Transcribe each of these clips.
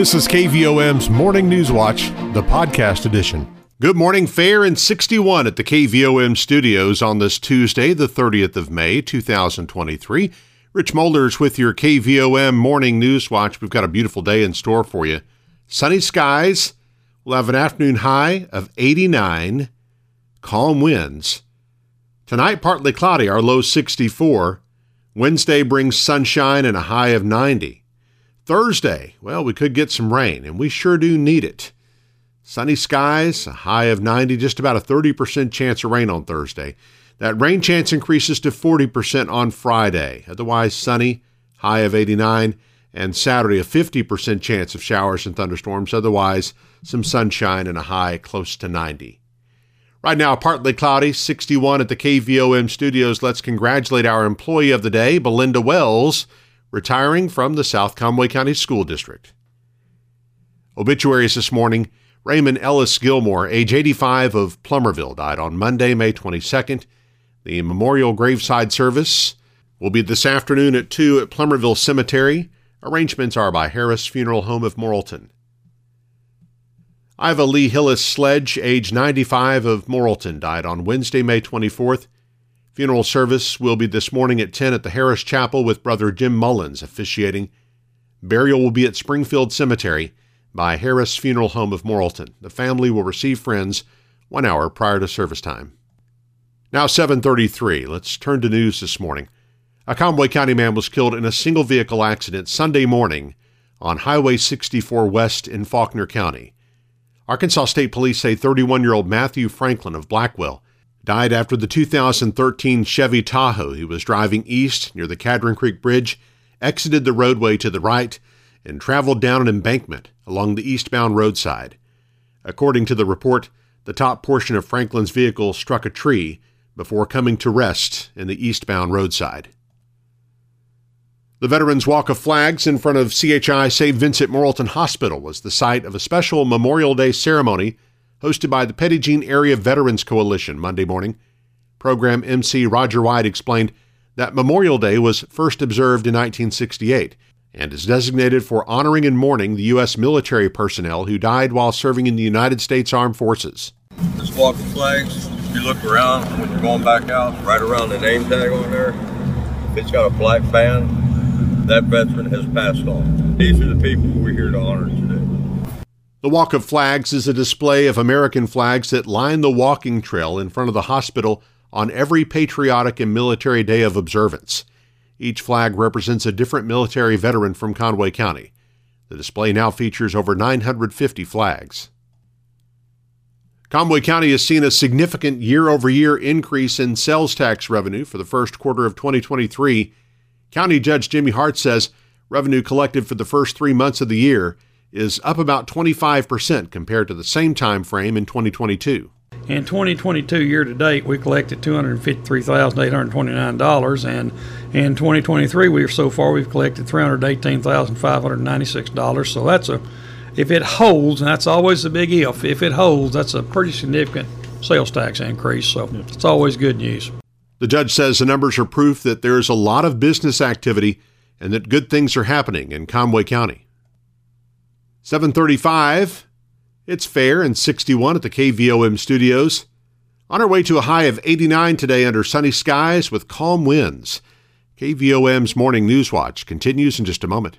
This is KVOM's Morning News Watch, the podcast edition. Good morning, fair and 61 at the KVOM studios on this Tuesday, the 30th of May, 2023. Rich Molders with your KVOM Morning News Watch. We've got a beautiful day in store for you. Sunny skies. We'll have an afternoon high of 89, calm winds. Tonight, partly cloudy, our low 64. Wednesday brings sunshine and a high of 90. Thursday, well, we could get some rain, and we sure do need it. Sunny skies, a high of 90, just about a 30% chance of rain on Thursday. That rain chance increases to 40% on Friday. Otherwise, sunny, high of 89, and Saturday, a 50% chance of showers and thunderstorms. Otherwise, some sunshine and a high close to 90. Right now, partly cloudy, 61 at the KVOM studios. Let's congratulate our employee of the day, Belinda Wells retiring from the South Conway County School District. Obituaries this morning Raymond Ellis Gilmore, age 85 of Plumerville, died on Monday, May 22nd. The memorial graveside service will be this afternoon at 2 at Plumerville Cemetery. Arrangements are by Harris Funeral Home of Morrilton. Iva Lee Hillis Sledge, age 95 of Morrilton, died on Wednesday, May 24th. Funeral service will be this morning at 10 at the Harris Chapel with Brother Jim Mullins officiating. Burial will be at Springfield Cemetery by Harris Funeral Home of Morrilton. The family will receive friends one hour prior to service time. Now 7:33. Let's turn to news this morning. A Conway County man was killed in a single vehicle accident Sunday morning on Highway 64 West in Faulkner County. Arkansas State Police say 31-year-old Matthew Franklin of Blackwell died after the 2013 Chevy Tahoe he was driving east near the Cadron Creek Bridge exited the roadway to the right and traveled down an embankment along the eastbound roadside. According to the report, the top portion of Franklin's vehicle struck a tree before coming to rest in the eastbound roadside. The Veterans Walk of Flags in front of CHI St. Vincent Morrilton Hospital was the site of a special Memorial Day ceremony hosted by the Jean Area Veterans Coalition Monday morning. Program MC Roger White explained that Memorial Day was first observed in 1968 and is designated for honoring and mourning the U.S. military personnel who died while serving in the United States Armed Forces. This walk of flags, if you look around when you're going back out, right around the name tag on there, if it's got a black band, that veteran has passed on. These are the people we're here to honor today. The Walk of Flags is a display of American flags that line the walking trail in front of the hospital on every patriotic and military day of observance. Each flag represents a different military veteran from Conway County. The display now features over 950 flags. Conway County has seen a significant year over year increase in sales tax revenue for the first quarter of 2023. County Judge Jimmy Hart says revenue collected for the first three months of the year is up about 25% compared to the same time frame in 2022. In 2022 year to date, we collected $253,829, and in 2023, we so far we've collected $318,596. So that's a, if it holds, and that's always the big if. If it holds, that's a pretty significant sales tax increase. So it's always good news. The judge says the numbers are proof that there is a lot of business activity and that good things are happening in Conway County. 735. It's fair and 61 at the KVOM studios. On our way to a high of 89 today under sunny skies with calm winds. KVOM's Morning News Watch continues in just a moment.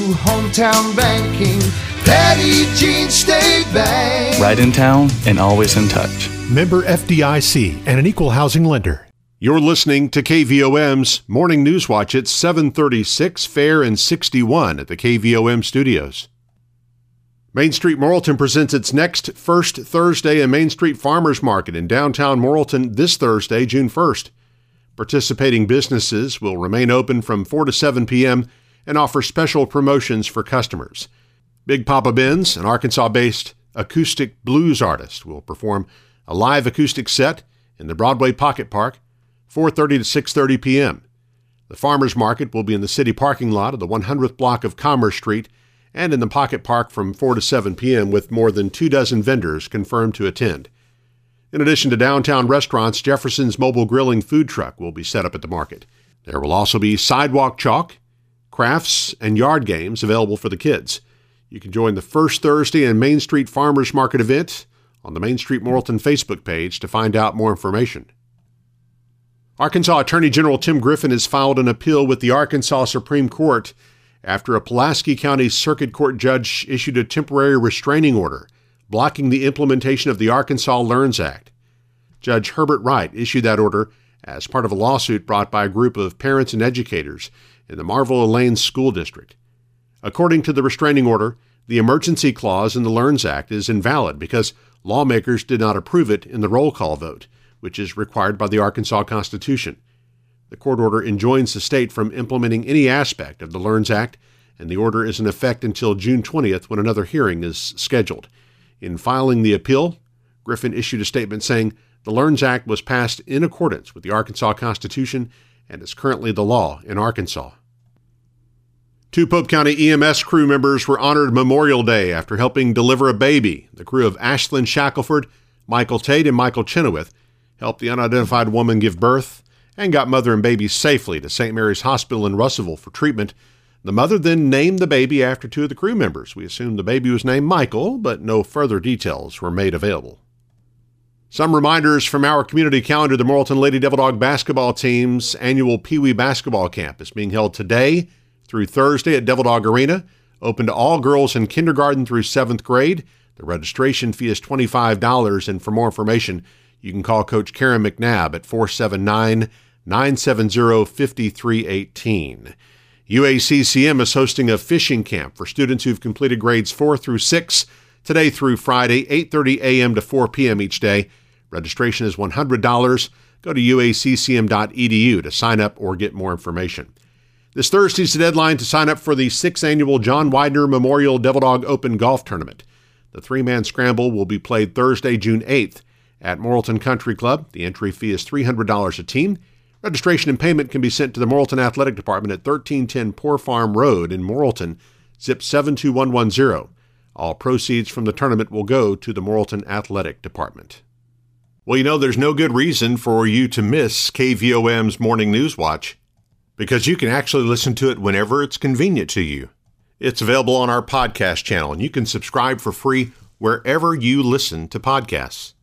hometown banking. Petit Jean State Bank. Right in town and always in touch. Member FDIC and an equal housing lender. You're listening to KVOM's Morning News Watch at 736, fair and 61 at the KVOM studios. Main Street Morrilton presents its next First Thursday and Main Street Farmers Market in downtown Morrilton this Thursday, June 1st. Participating businesses will remain open from 4 to 7 p.m. and offer special promotions for customers. Big Papa Benz, an Arkansas based acoustic blues artist, will perform a live acoustic set in the Broadway Pocket Park, 4:30 to 6:30 p.m. The farmers market will be in the city parking lot of the 100th block of Commerce Street and in the Pocket Park from 4 to 7 p.m. with more than two dozen vendors confirmed to attend. In addition to downtown restaurants, Jefferson's mobile grilling food truck will be set up at the market. There will also be sidewalk chalk, crafts, and yard games available for the kids. You can join the First Thursday and Main Street Farmers Market event on the Main Street Morrilton Facebook page to find out more information. Arkansas Attorney General Tim Griffin has filed an appeal with the Arkansas Supreme Court after a Pulaski County Circuit Court judge issued a temporary restraining order blocking the implementation of the Arkansas Learns Act. Judge Herbert Wright issued that order as part of a lawsuit brought by a group of parents and educators in the Marvell Elaine School District. According to the restraining order, the emergency clause in the Learns Act is invalid because lawmakers did not approve it in the roll call vote, which is required by the Arkansas Constitution. The court order enjoins the state from implementing any aspect of the Learns Act, and the order is in effect until June 20th when another hearing is scheduled. In filing the appeal, Griffin issued a statement saying the Learns Act was passed in accordance with the Arkansas Constitution and is currently the law in Arkansas. Two Pope County EMS crew members were honored Memorial Day after helping deliver a baby. The crew of Ashlyn Shackelford, Michael Tate, and Michael Chenoweth helped the unidentified woman give birth and got mother and baby safely to St. Mary's Hospital in Russellville for treatment. The mother then named the baby after two of the crew members. We assumed the baby was named Michael, but no further details were made available. Some reminders from our community calendar the Morrilton Lady Devil Dog basketball team's annual Pee Wee basketball camp is being held today through Thursday at Devil Dog Arena, open to all girls in kindergarten through seventh grade. The registration fee is $25, and for more information, you can call Coach Karen McNabb at 479 970 5318. UACCM is hosting a fishing camp for students who've completed grades 4 through 6 today through Friday, 8:30 a.m. to 4 p.m. each day. Registration is $100. Go to uaccm.edu to sign up or get more information. This Thursday's the deadline to sign up for the 6th annual John Widener Memorial Devil Dog Open Golf Tournament. The three-man scramble will be played Thursday, June 8th at Morrilton Country Club. The entry fee is $300 a team. Registration and payment can be sent to the Morrilton Athletic Department at 1310 Poor Farm Road in Morrilton, zip 72110. All proceeds from the tournament will go to the Morrilton Athletic Department. Well, you know, there's no good reason for you to miss KVOM's Morning News Watch because you can actually listen to it whenever it's convenient to you. It's available on our podcast channel, and you can subscribe for free wherever you listen to podcasts.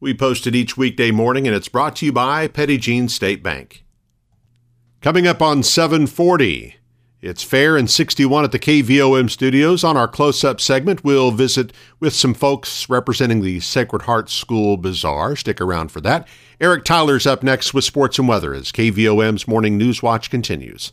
We post it each weekday morning, and it's brought to you by Petit Jean State Bank. Coming up on 740, it's fair and 61 at the KVOM studios. On our close up segment, we'll visit with some folks representing the Sacred Heart School Bazaar. Stick around for that. Eric Tyler's up next with sports and weather as KVOM's Morning News Watch continues.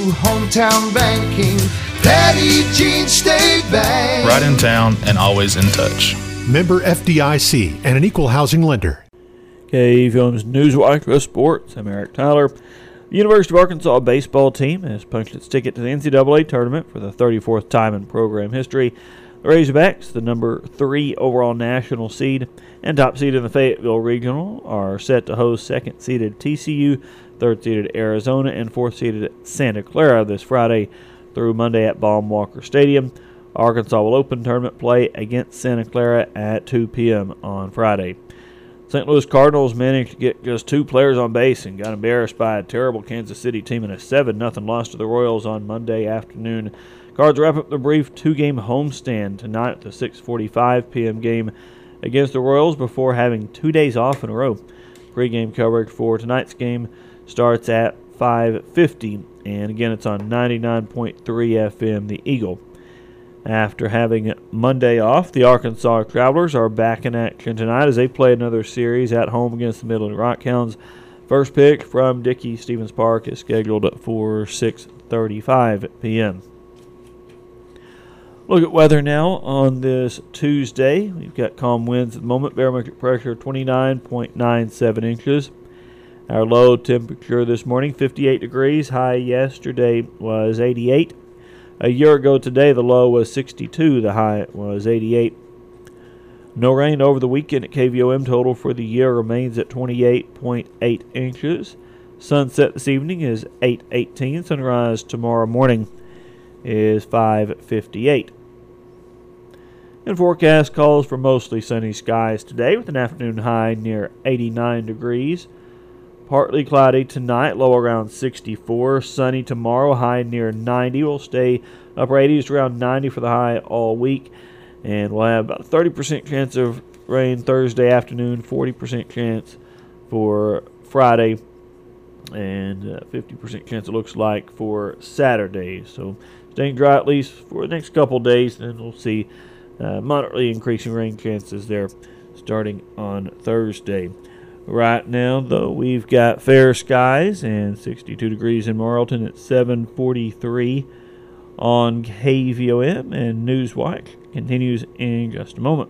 hometown banking. Petit Jean State Bank. Right in town and always in touch. Member FDIC and an equal housing lender. KVOM's Newswatch with Sports. I'm Eric Tyler. The University of Arkansas baseball team has punched its ticket to the NCAA tournament for the 34th time in program history. The Razorbacks, the number three overall national seed and top seed in the Fayetteville Regional, are set to host second seeded TCU, third seeded Arizona, and fourth seeded Santa Clara this Friday through Monday at Baum-Walker Stadium. Arkansas will open tournament play against Santa Clara at 2 p.m. on Friday. St. Louis Cardinals managed to get just two players on base and got embarrassed by a terrible Kansas City team in a 7 0 loss to the Royals on Monday afternoon. Cards wrap up the brief two-game homestand tonight at the 6:45 p.m. game against the Royals before having two days off in a row. Pre-game coverage for tonight's game starts at 5:50, and again it's on 99.3 FM. The Eagle. After having Monday off, the Arkansas Travelers are back in action tonight as they play another series at home against the Midland Rockhounds First pick from Dickey Stephens Park is scheduled for 6:35 p.m. Look at weather now on this Tuesday. We've got calm winds at the moment. Barometric pressure 29.97 inches. Our low temperature this morning 58 degrees. High yesterday was 88. A year ago today, the low was 62. The high was 88. No rain over the weekend at KVOM. Total for the year remains at 28.8 inches. Sunset this evening is 8:18. Sunrise tomorrow morning is 5:58. And forecast calls for mostly sunny skies today with an afternoon high near 89 degrees. Partly cloudy tonight, low around 64. Sunny tomorrow, high near 90. We'll stay upper 80s around 90 for the high all week. And we'll have about a 30% chance of rain Thursday afternoon, 40% chance for Friday, and uh, 50% chance it looks like for Saturday. So staying dry at least for the next couple days, then we'll see uh, moderately increasing rain chances there starting on Thursday. Right now, though, we've got fair skies and 62 degrees in Morrilton at 743 on KVOM, and Newswatch continues in just a moment.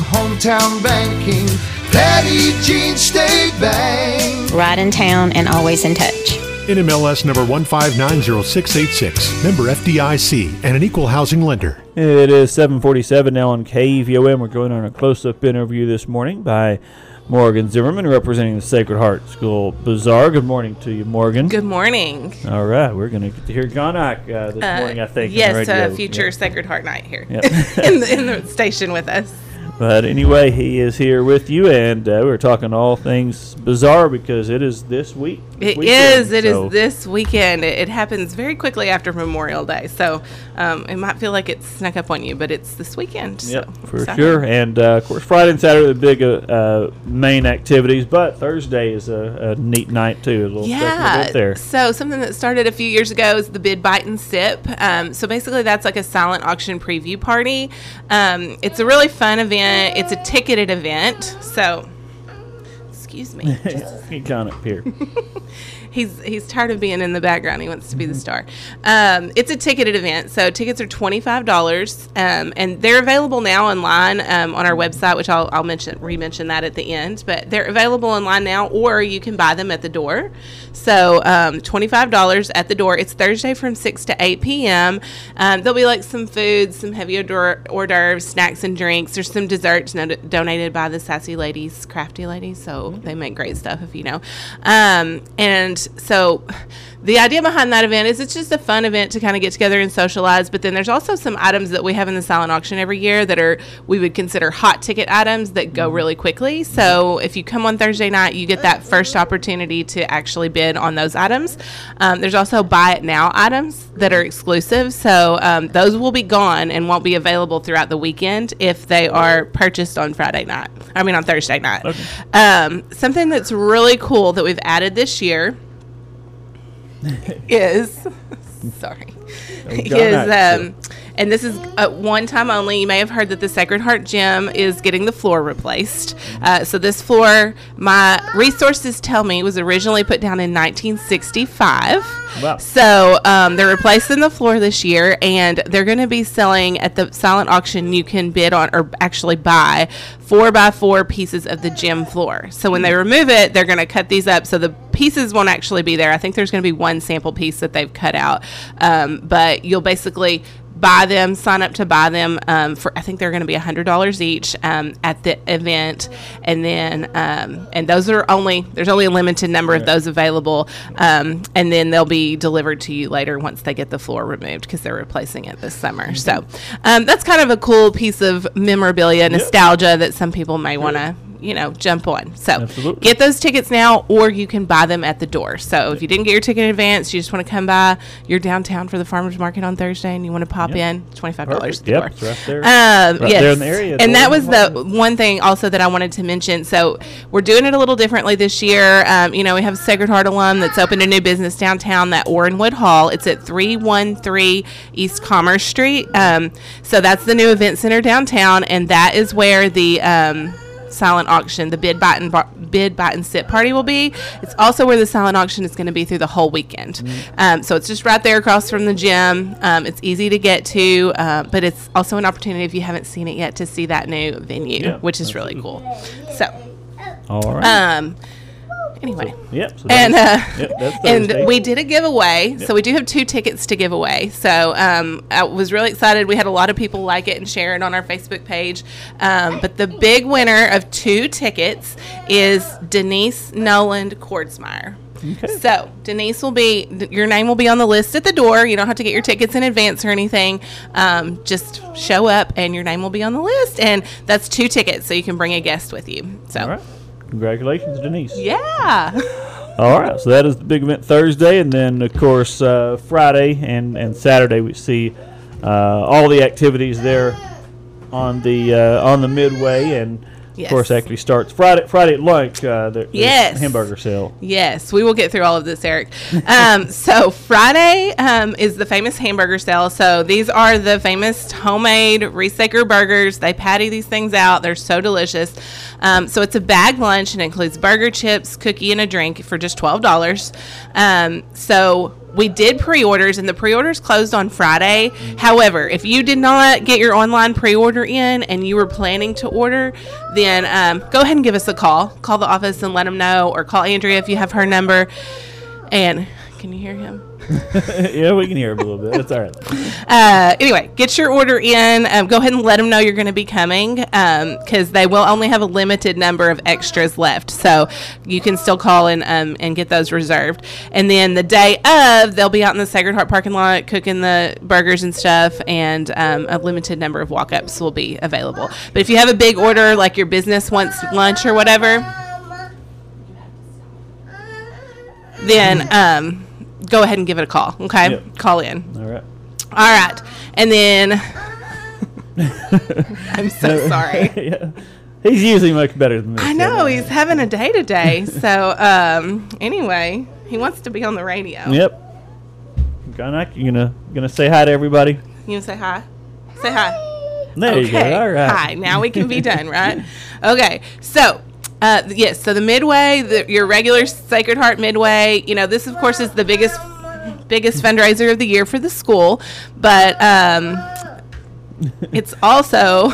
hometown banking. Petit Jean State Bank. Right in town and always in touch. NMLS number 1590686, member FDIC, and an equal housing lender. It is 747 now on KVOM. We're going on a close-up interview this morning by Morgan Zimmerman, representing the Sacred Heart School Bazaar. Good morning to you, Morgan. Good morning. All right, we're going to get to hear Gonak uh, this Uh, morning, I think. Yes, radio. uh, future Yeah. Sacred Heart Night here Yep. in, the, in the station with us. But anyway, he is here with you, and uh, we're talking all things bazaar because it is this week. It weekend, is. It is so- this weekend. It, it happens very quickly after Memorial Day, so um, it might feel like it's snuck up on you, but it's this weekend. Yep, so for sure. And uh, of course, Friday and Saturday are the big uh, uh, main activities, but Thursday is a, a neat night too. A little Yeah. there. So something that started a few years ago is the Bid Bite and Sip. Um, so basically, that's like a silent auction preview party. Um, it's a really fun event. It's a ticketed event. So, excuse me. Just He gone up here. he's he's tired of being in the background. He wants to be the star. Um, it's a ticketed event, so tickets are twenty five dollars, um, and they're available now online um, on our website, which I'll, I'll mention re-mention that at the end. But they're available online now, or you can buy them at the door. So um, twenty five dollars at the door. It's Thursday from six to eight p.m. Um, there'll be like some food, some heavy hors d'oeuvres, snacks and drinks. There's some desserts no- donated by the Sassy Ladies, Crafty Ladies, so they make great stuff if you know. Um, and so the idea behind that event is it's just a fun event to kind of get together and socialize. But then there's also some items that we have in the silent auction every year that are we would consider hot ticket items that go really quickly. So if you come on Thursday night, you get that first opportunity to actually bid on those items. Um, there's also buy it now items that are exclusive. So um, those will be gone and won't be available throughout the weekend if they are purchased on Friday night. I mean on Thursday night. Um, something that's really cool that we've added this year is sorry. Is um and this is uh, one time only. You may have heard that the Sacred Heart Gym is getting the floor replaced. Uh, so this floor, my resources tell me, was originally put down in 1965. Wow. So um, they're replacing the floor this year, and they're going to be selling at the silent auction. You can bid on or actually buy four by four pieces of the gym floor. So when they remove it, they're going to cut these up so the pieces won't actually be there. I think there's going to be one sample piece that they've cut out, um, but you'll basically buy them, sign up to buy them um, for I think they're going to be hundred dollars each um, at the event, and then um, and those are only there's only a limited number of those available, um, and then they'll be delivered to you later once they get the floor removed because they're replacing it this summer. So um, that's kind of a cool piece of memorabilia, nostalgia that some people may want to you know, jump on. So Absolutely. get those tickets now, or you can buy them at the door. So if you didn't get your ticket in advance, you just want to come by, you're downtown for the farmers market on Thursday, and you want to pop in, twenty five dollars at the Yep, right there. Um, Right yes. there in the area, and that was the one thing also that I wanted to mention. So we're doing it a little differently this year. Um, you know, we have a Sacred Heart alum that's opened a new business downtown, that Orenwood Hall. It's at 313 East Commerce Street. Um, so that's the new event center downtown, and that is where the um, silent auction, the bid buy and bar- bid buy and sit party will be. It's also where the silent auction is going to be through the whole weekend. Mm-hmm. Um, so it's just right there across from the gym. Um, it's easy to get to, uh, but it's also an opportunity if you haven't seen it yet to see that new venue, Yeah, which is really cool. So, All right. um, anyway. yep. So And uh, yep, and we did a giveaway, so we do have two tickets to give away. So um, I was really excited. We had a lot of people like it and share it on our Facebook page. Um, but the big winner of two tickets is Denise Noland Kordsmeyer. So Denise will be your name will be on the list at the door. You don't have to get your tickets in advance or anything. Um, just show up and your name will be on the list, and that's two tickets, so you can bring a guest with you. So. Congratulations, Denise. yeah. All right, so that is the big event Thursday, and then of course uh, Friday and, and Saturday we see uh, all the activities there on the uh, on the midway, and Yes. of course actually starts Friday Friday at lunch. Uh, there's Yes. hamburger sale. Yes, we will get through all of this, Eric. Um, so Friday um, is the famous hamburger sale. So these are the famous homemade Reesecker burgers. They patty these things out. They're so delicious. Um, so it's a bag lunch and includes burger, chips, cookie, and a drink for just twelve dollars. Um, so we did pre-orders and the pre-orders closed on Friday. However, if you did not get your online pre-order in and you were planning to order, then um, go ahead and give us a call. Call the office and let them know, or call Andrea if you have her number. And can you hear him? yeah, we can hear him a little bit. It's all right. Uh, anyway, get your order in. Um, go ahead and let them know you're going to be coming because they will only have a limited number of extras left. So you can still call and um, and get those reserved. And then the day of, they'll be out in the Sacred Heart parking lot cooking the burgers and stuff, and um, a limited number of walk ups will be available. But if you have a big order, like your business wants lunch or whatever, then um, go ahead and give it a call. Okay, Yep. call in. All right. All right, and then I'm so sorry. yeah. He's usually much better than me. I know he's having a day today. So um, anyway, he wants to be on the radio. Yep. Gonna you gonna gonna say hi to everybody. You to say hi? Say hi. There you go. All right. Hi. Now we can be done, right? Okay. So. Uh, yes, so the Midway, the, your regular Sacred Heart Midway, you know, this of course is the biggest biggest fundraiser of the year for the school, but um, it's also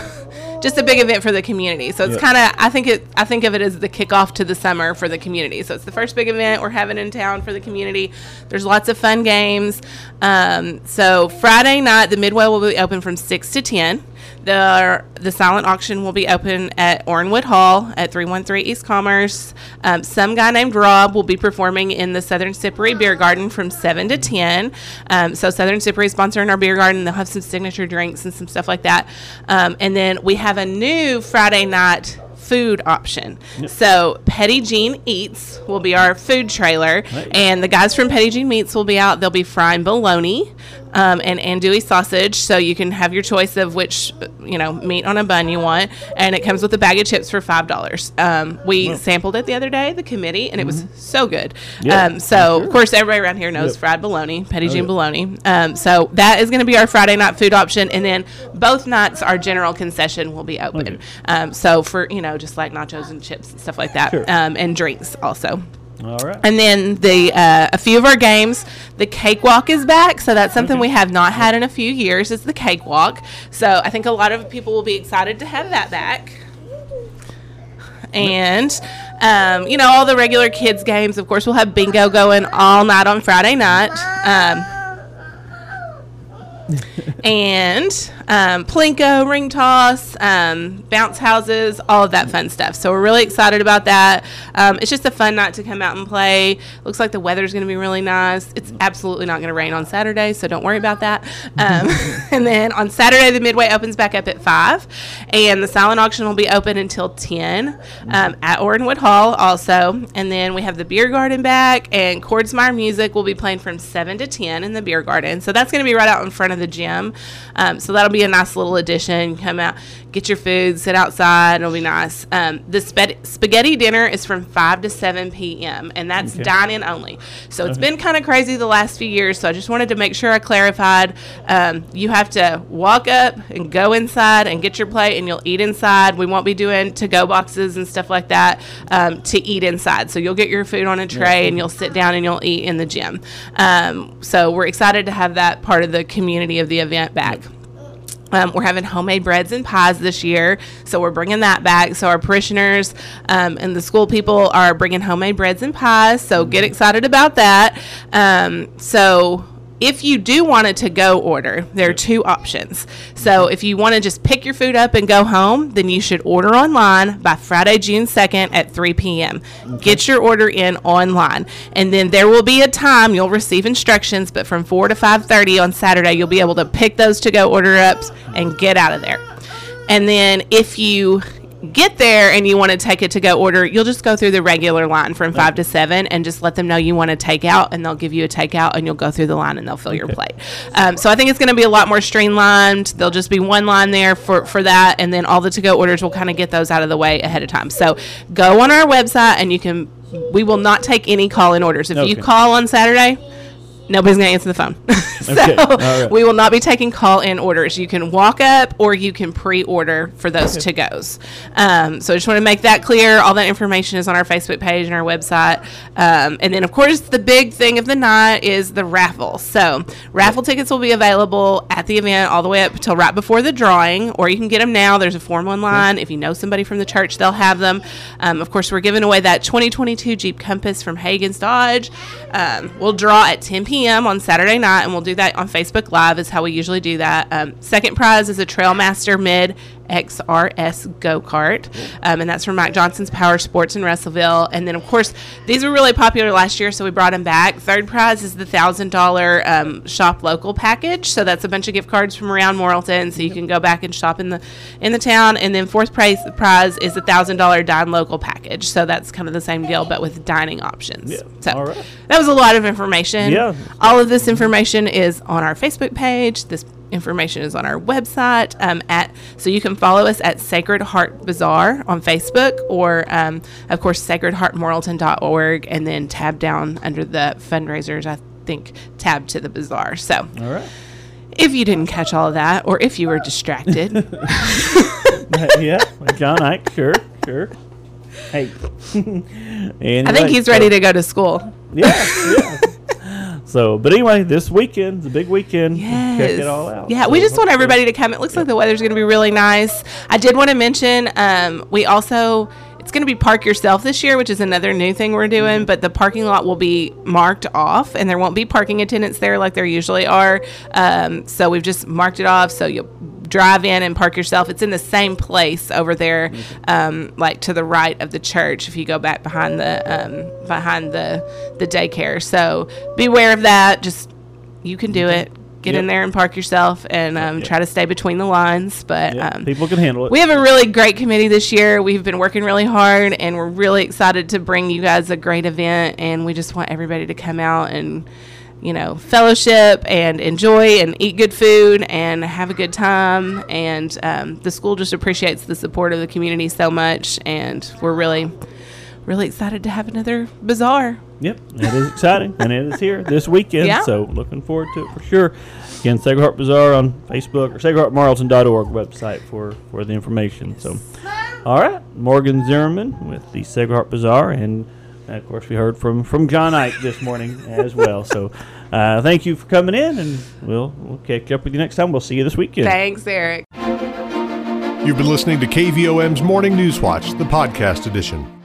just a big event for the community. So it's Yep. kind of I think it I think of it as the kickoff to the summer for the community. So it's the first big event we're having in town for the community. There's lots of fun games. Um, so Friday night the Midway will be open from six to ten. The the silent auction will be open at Orenwood Hall at 313 East Commerce. Um, some guy named Rob will be performing in the Southern Sippery Beer Garden from 7 to 10. Um, so Southern Sippery is sponsoring our beer garden. They'll have some signature drinks and some stuff like that. Um, and then we have a new Friday night food option. So Petit Jean Eats will be our food trailer, and the guys from Petit Jean Meats will be out. They'll be frying bologna um, and andouille sausage, so you can have your choice of which you know meat on a bun you want, and it comes with a bag of chips for five dollars. Um, we sampled it the other day, the committee, and it was so good. Yeah, um, so of course everybody around here knows Yep. fried bologna, Petit Oh, Jean yeah. bologna. Um, so that is going to be our Friday night food option, and then both nights our general concession will be open. Okay. Um, so for you know just like nachos and chips and stuff like that, Sure. um, and drinks also. All right. And then the uh, a few of our games, the cakewalk is back, so that's something we have not had in a few years. Is the cakewalk, so I think a lot of people will be excited to have that back. And um, you know all the regular kids games. Of course, we'll have bingo going all night on Friday night. Um, and um, plinko, ring toss, um, bounce houses, all of that fun stuff. So we're really excited about that. Um, it's just a fun night to come out and play. Looks like the weather's going to be really nice. It's absolutely not going to rain on Saturday, so don't worry about that. Um, and then on Saturday, the Midway opens back up at five, and the silent auction will be open until ten um, at Orenwood Hall also. And then we have the beer garden back, and Kordsmeyer Music will be playing from seven to ten in the beer garden. So that's going to be right out in front of the gym. Um, so that'll be a nice little addition. Come out, get your food, sit outside. It'll be nice. Um, the spe- spaghetti dinner is from 5 to 7 p.m., and that's Okay. dine in only. So it's Okay. been kind of crazy the last few years. So I just wanted to make sure I clarified. Um, you have to walk up and go inside and get your plate, and you'll eat inside. We won't be doing to go boxes and stuff like that um, to eat inside. So you'll get your food on a tray and you'll sit down and you'll eat in the gym. Um, so we're excited to have that part of the community of the event back. Um, we're having homemade breads and pies this year, so we're bringing that back. So our parishioners um, and the school people are bringing homemade breads and pies. So get excited about that. Um, so if you do want a to-go order, there are two options. So if you want to just pick your food up and go home, then you should order online by Friday, June 2nd at 3 p.m. Get your order in online, and then there will be a time you'll receive instructions. But from 4 to 5:30 on Saturday, you'll be able to pick those to-go order ups and get out of there. And then if you get there and you want to take it to go order, you'll just go through the regular line from 5 to 7 and just let them know you want to take out and they'll give you a takeout and you'll go through the line and they'll fill your plate. Um, so I think it's going to be a lot more streamlined. There'll just be one line there for, for that and then all the to go orders will kind of get those out of the way ahead of time. So go on our website and you can we will not take any call in orders. If you call on Saturday, nobody's going to answer the phone. so Okay, right. we will not be taking call in orders. You can walk up or you can pre order for those to goes. Um, so I just want to make that clear. All that information is on our Facebook page and our website. Um, and then, of course, the big thing of the night is the raffle. So raffle tickets will be available at the event all the way up until right before the drawing, or you can get them now. There's a form online. If you know somebody from the church, they'll have them. Um, of course, we're giving away that 2022 Jeep Compass from Hagen's Dodge. Um, we'll draw at 10 p.m. on Saturday night, and we'll do that on Facebook Live, is how we usually do that. Um, second prize is a Trailmaster Mid XRS go kart, um, and that's from Mike Johnson's Power Sports in Russellville. And then, of course, these were really popular last year, so we brought them back. Third prize is the thousand dollar um, shop local package, so that's a bunch of gift cards from around Morrilton, so you can go back and shop in the in the town. And then fourth prize prize is the thousand dollar dine local package, so that's kind of the same deal, but with dining options. So all right. that was a lot of information. Yeah. All of this information is on our Facebook page. This information is on our website um, at so you can follow us at Sacred Heart Bazaar on Facebook or um, of course sacredheartmorrilton.org and then tab down under the fundraisers I think tab to the bazaar. So All right. if you didn't catch all of that or if you were distracted, yeah, John Ike, sure, sure. Hey, I think he's ready to go to school. Yeah, yeah. So, but anyway, this weekend's a big weekend. Check it all out. Yeah, So, we just want everybody to come. It looks like the weather's going to be really nice. I did want to mention um, we also it's going to be park yourself this year, which is another new thing we're doing. But the parking lot will be marked off, and there won't be parking attendants there like there usually are. Um, so we've just marked it off, so you'll drive in and park yourself. It's in the same place over there, um, like to the right of the church. If you go back behind the um, behind the the daycare, so beware of that. Just you can do it. Get in there and park yourself, and um, try to stay between the lines. But Yeah, um, people can handle it. we have a really great committee this year. We've been working really hard, and we're really excited to bring you guys a great event. And we just want everybody to come out and, you know, fellowship and enjoy and eat good food and have a good time. And um, the school just appreciates the support of the community so much, and we're really, really excited to have another bazaar. Yep, it is exciting, and it is here this weekend. Yeah. So looking forward to it for sure. Again, Sacred Heart Bazaar on Facebook or sacredheartmorrilton.org website for for the information. So, all right, Morgan Zimmerman with the Sacred Heart Bazaar, and uh, of course we heard from from John Ike this morning as well. So, uh, thank you for coming in, and we'll we'll catch up with you next time. We'll see you this weekend. Thanks, Eric. You've been listening to KVOM's Morning News Watch, the podcast edition.